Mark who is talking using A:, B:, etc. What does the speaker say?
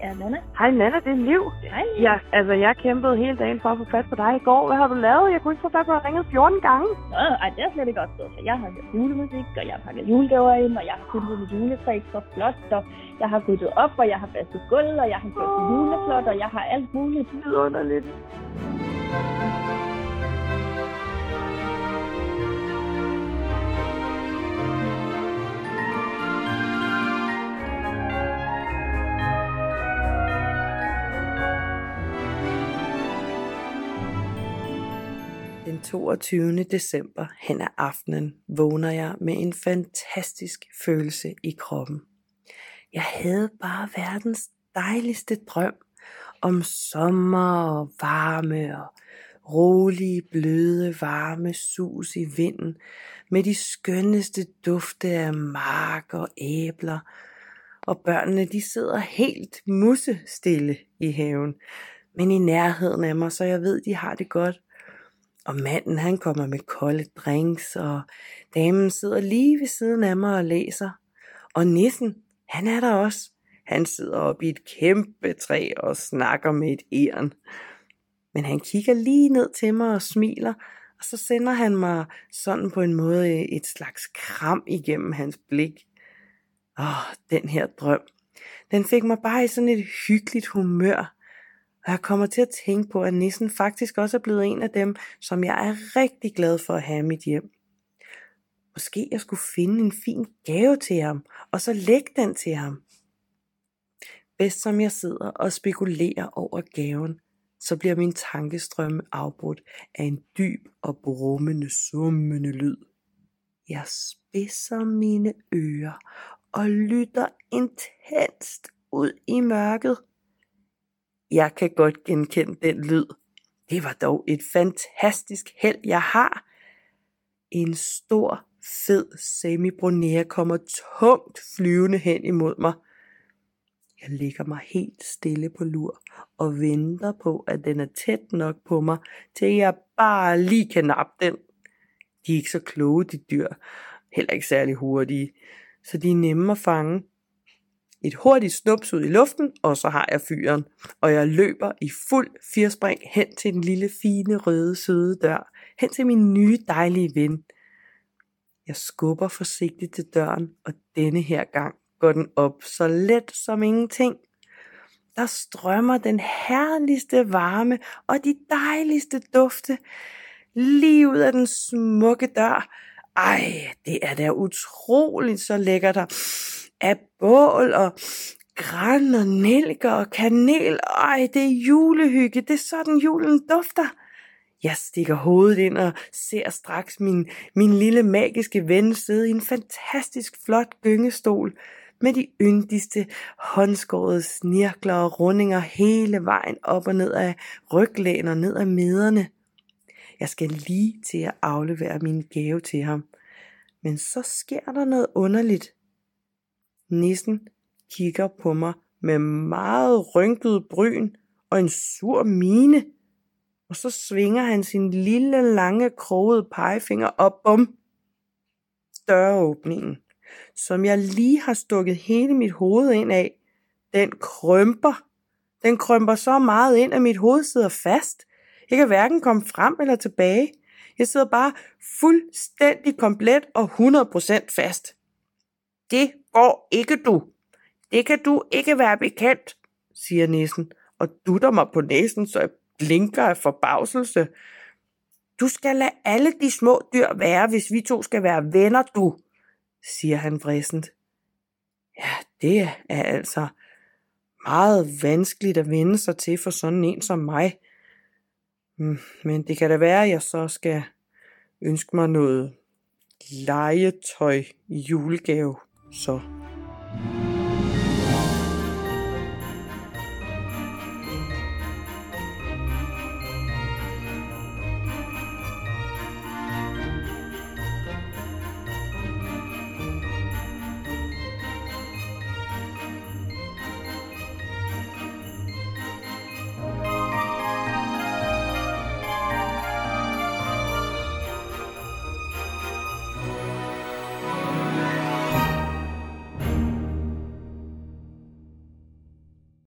A: er Nana.
B: Hej Nana, det er Liv.
A: Hej.
B: Ja, altså jeg kæmpede hele dagen for at få fat på dig i går. Hvad har du lavet? Jeg kunne ikke få fat på dig ringet 14 gange.
A: Nå, ej, det er slet ikke også for jeg har hørt julemusik, og jeg har pakket julegaver ind, og jeg har pyntet mit juletræ så flot, og jeg har ryddet op, og jeg har vasket gulv, og jeg har gjort det juleflot, og jeg har alt muligt.
B: Vidunderligt.
C: 22. december hen ad aftenen vågner jeg med en fantastisk følelse i kroppen. Jeg havde bare verdens dejligste drøm om sommer og varme og rolige, bløde, varme sus i vinden med de skønneste dufte af mark og æbler. Og børnene de sidder helt musestille i haven, men i nærheden af mig, så jeg ved, de har det godt. Og manden han kommer med kolde drinks, og damen sidder lige ved siden af mig og læser. Og nissen, han er der også. Han sidder oppe i et kæmpe træ og snakker med et æren. Men han kigger lige ned til mig og smiler, og så sender han mig sådan på en måde øh, et slags kram igennem hans blik. Åh, den her drøm. Den fik mig bare i sådan et hyggeligt humør. Og jeg kommer til at tænke på, at nissen faktisk også er blevet en af dem, som jeg er rigtig glad for at have i mit hjem. Måske jeg skulle finde en fin gave til ham, og så lægge den til ham. Bedst som jeg sidder og spekulerer over gaven, så bliver min tankestrømme afbrudt af en dyb og brummende, summende lyd. Jeg spidser mine ører og lytter intenst ud i mørket. Jeg kan godt genkende den lyd. Det var dog et fantastisk held, jeg har. En stor, fed semibronere kommer tungt flyvende hen imod mig. Jeg ligger mig helt stille på lur og venter på, at den er tæt nok på mig, til jeg bare lige kan nappe den. De er ikke så kloge, de dyr. Heller ikke særlig hurtige. Så de er nemme at fange. Et hurtigt snups ud i luften, og så har jeg fyren. Og jeg løber i fuld firspring hen til den lille fine røde søde dør. Hen til min nye dejlige ven. Jeg skubber forsigtigt til døren, og denne her gang går den op så let som ingenting. Der strømmer den herligste varme og de dejligste dufte lige ud af den smukke dør. Ej, det er da utroligt så lækkert der af bål og græn og nælker og kanel. Ej, det er julehygge. Det er sådan julen dufter. Jeg stikker hovedet ind og ser straks min, min lille magiske ven sidde i en fantastisk flot gyngestol med de yndigste håndskårede snirkler og rundinger hele vejen op og ned af ryglæn og ned af mederne. Jeg skal lige til at aflevere min gave til ham. Men så sker der noget underligt. Nissen kigger på mig med meget rynket bryn og en sur mine. Og så svinger han sin lille, lange, krogede pegefinger op om døråbningen, som jeg lige har stukket hele mit hoved ind af. Den krømper. Den krømper så meget ind, at mit hoved sidder fast. Jeg kan hverken komme frem eller tilbage. Jeg sidder bare fuldstændig komplet og 100% fast. Det går ikke du. Det kan du ikke være bekendt, siger nissen og dutter mig på næsen, så jeg blinker af forbavselse. Du skal lade alle de små dyr være, hvis vi to skal være venner, du, siger han vrissent. Ja, det er altså meget vanskeligt at vende sig til for sådan en som mig. Mm, men det kan da være, at jeg så skal ønske mig noget legetøj i julegave. Så